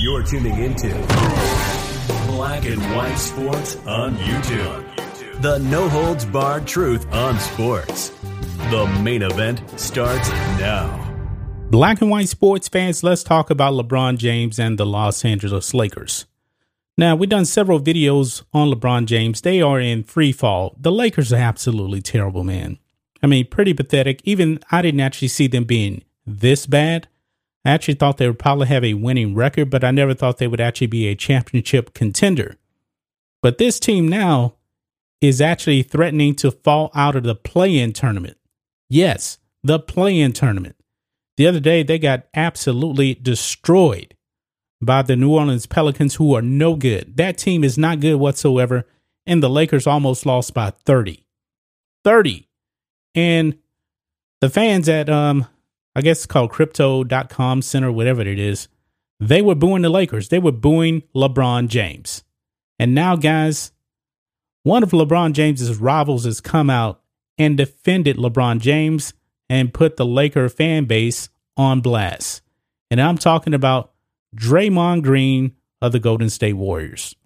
You're tuning into Black and White Sports on YouTube. The no holds barred truth on sports. The main event starts now. Black and white sports fans, let's talk about LeBron James and the Los Angeles Lakers. Now, we've done several videos on LeBron James. They are in free fall. The Lakers are absolutely terrible, man. I mean, pretty pathetic. Even I didn't actually see them being this bad. I actually thought they would probably have a winning record, but I never thought they would actually be a championship contender. But this team now is actually threatening to fall out of the play in tournament. Yes, the play in tournament. The other day, they got absolutely destroyed by the New Orleans Pelicans, who are no good. That team is not good whatsoever. And the Lakers almost lost by 30. 30. And the fans at um I guess it's called crypto.com center, whatever it is. They were booing the Lakers. They were booing LeBron James. And now, guys, one of LeBron James's rivals has come out and defended LeBron James and put the Laker fan base on blast. And I'm talking about Draymond Green of the Golden State Warriors.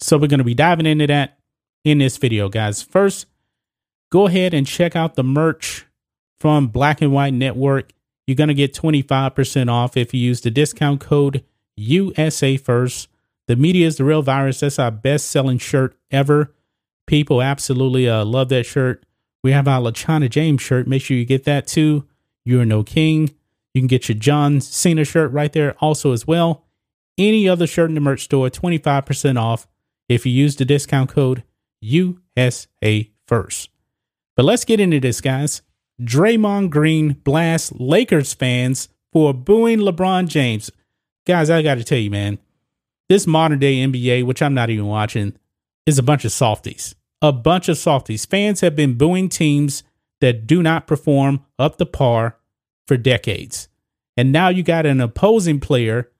So we're going to be diving into that in this video, guys. First, go ahead and check out the merch from Black and White Network you're going to get 25% off if you use the discount code USA First. The media is the real virus. That's our best selling shirt ever. People absolutely uh, love that shirt. We have our LeChina James shirt. Make sure you get that too. You're no king. You can get your John Cena shirt right there also as well. Any other shirt in the merch store, 25% off if you use the discount code USA First. But let's get into this, guys. Draymond Green blasts Lakers fans for booing LeBron James. Guys, I got to tell you, man, this modern day NBA, which I'm not even watching, is a bunch of softies. A bunch of softies. Fans have been booing teams that do not perform up to par for decades. And now you got an opposing player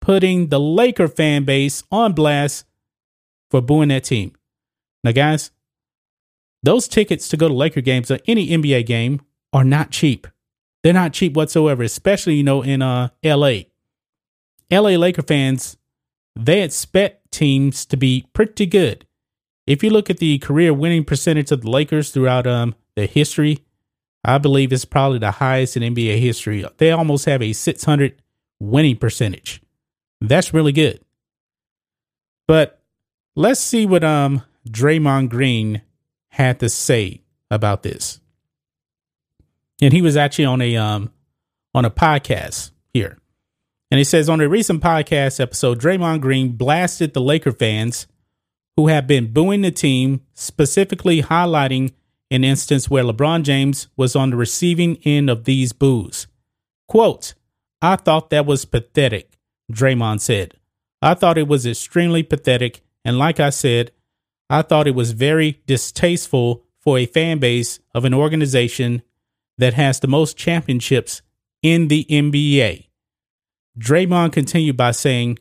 putting the Laker fan base on blast for booing that team. Now, guys, those tickets to go to Laker games or any NBA game are not cheap. They're not cheap whatsoever, especially, you know, in uh LA. LA Laker fans, they expect teams to be pretty good. If you look at the career winning percentage of the Lakers throughout um the history, I believe it's probably the highest in NBA history. They almost have a 600 winning percentage. That's really good. But let's see what um Draymond Green had to say about this. And he was actually on a um on a podcast here. And he says on a recent podcast episode, Draymond Green blasted the Laker fans who have been booing the team, specifically highlighting an instance where LeBron James was on the receiving end of these boos. Quote, I thought that was pathetic, Draymond said. I thought it was extremely pathetic. And like I said, I thought it was very distasteful for a fan base of an organization that has the most championships in the NBA. Draymond continued by saying,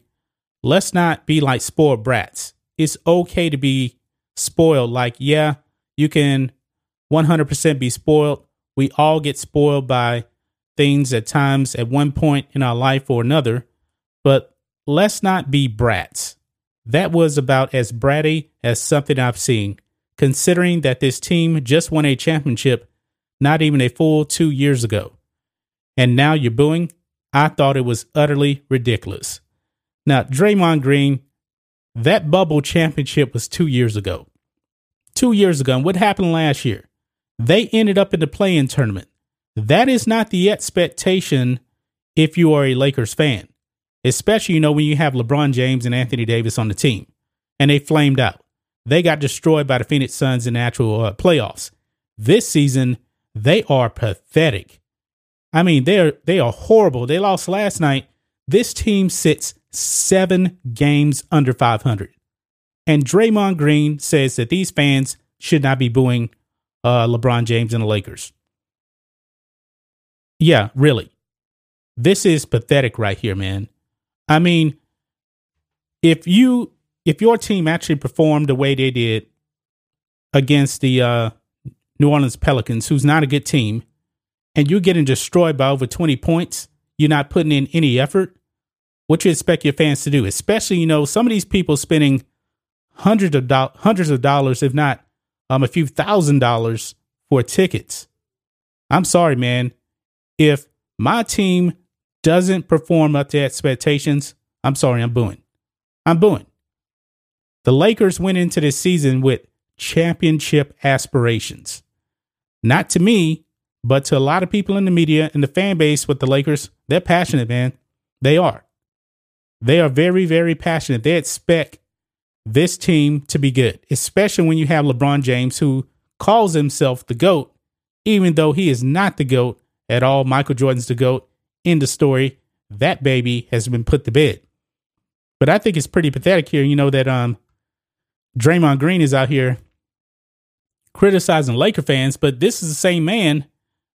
Let's not be like spoiled brats. It's okay to be spoiled. Like, yeah, you can 100% be spoiled. We all get spoiled by things at times at one point in our life or another, but let's not be brats. That was about as bratty as something I've seen, considering that this team just won a championship not even a full two years ago. And now you're booing? I thought it was utterly ridiculous. Now, Draymond Green, that bubble championship was two years ago. Two years ago. And what happened last year? They ended up in the play in tournament. That is not the expectation if you are a Lakers fan especially, you know, when you have LeBron James and Anthony Davis on the team and they flamed out. They got destroyed by the Phoenix Suns in the actual uh, playoffs. This season, they are pathetic. I mean, they're they are horrible. They lost last night This team sits seven games under 500. And Draymond Green says that these fans should not be booing uh, LeBron James and the Lakers. Yeah, really. This is pathetic right here, man. I mean, if you if your team actually performed the way they did against the uh, New Orleans Pelicans, who's not a good team, and you're getting destroyed by over 20 points, you're not putting in any effort, what you expect your fans to do? Especially, you know, some of these people spending hundreds of do- hundreds of dollars, if not um, a few thousand dollars for tickets. I'm sorry, man. If my team doesn't perform up to expectations, I'm sorry, I'm booing. I'm booing. The Lakers went into this season with championship aspirations. Not to me, but to a lot of people in the media and the fan base with the Lakers. They're passionate, man. They are. They are very, very passionate. They expect this team to be good, especially when you have LeBron James, who calls himself the GOAT, even though he is not the GOAT at all. Michael Jordan's the GOAT. In the story, that baby has been put to bed. But I think it's pretty pathetic here, you know, that um Draymond Green is out here criticizing Laker fans, but this is the same man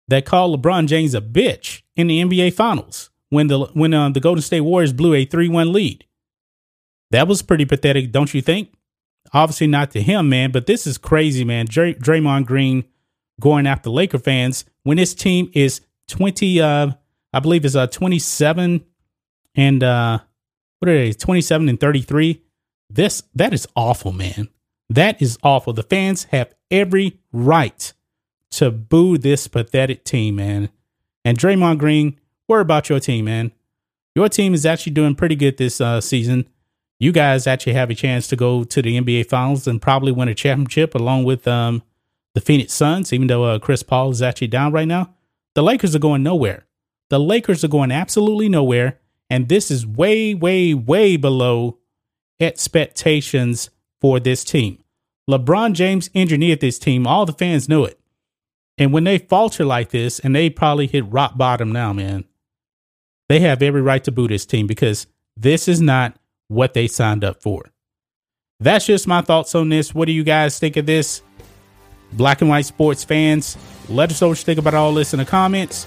that called LeBron James a bitch in the NBA Finals when the when uh, the Golden State Warriors blew a 3-1 lead. That was pretty pathetic, don't you think? Obviously not to him, man, but this is crazy, man. Dray- Draymond Green going after Laker fans when his team is 20 uh I believe is uh 27 and uh what are they 27 and 33. This that is awful, man. That is awful. The fans have every right to boo this pathetic team, man. And Draymond Green, worry about your team, man. Your team is actually doing pretty good this uh, season you guys actually have a chance to go to the NBA Finals and probably win a championship along with um, the Phoenix Suns, even though uh, Chris Paul is actually down right now. The Lakers are going nowhere. The Lakers are going absolutely nowhere. And this is way, way, way below expectations for this team. LeBron James engineered this team. All the fans knew it. And when they falter like this, and they probably hit rock bottom now, man, they have every right to boo this team because this is not what they signed up for. That's just my thoughts on this. What do you guys think of this? Black and white sports fans, let us know what you think about all this in the comments.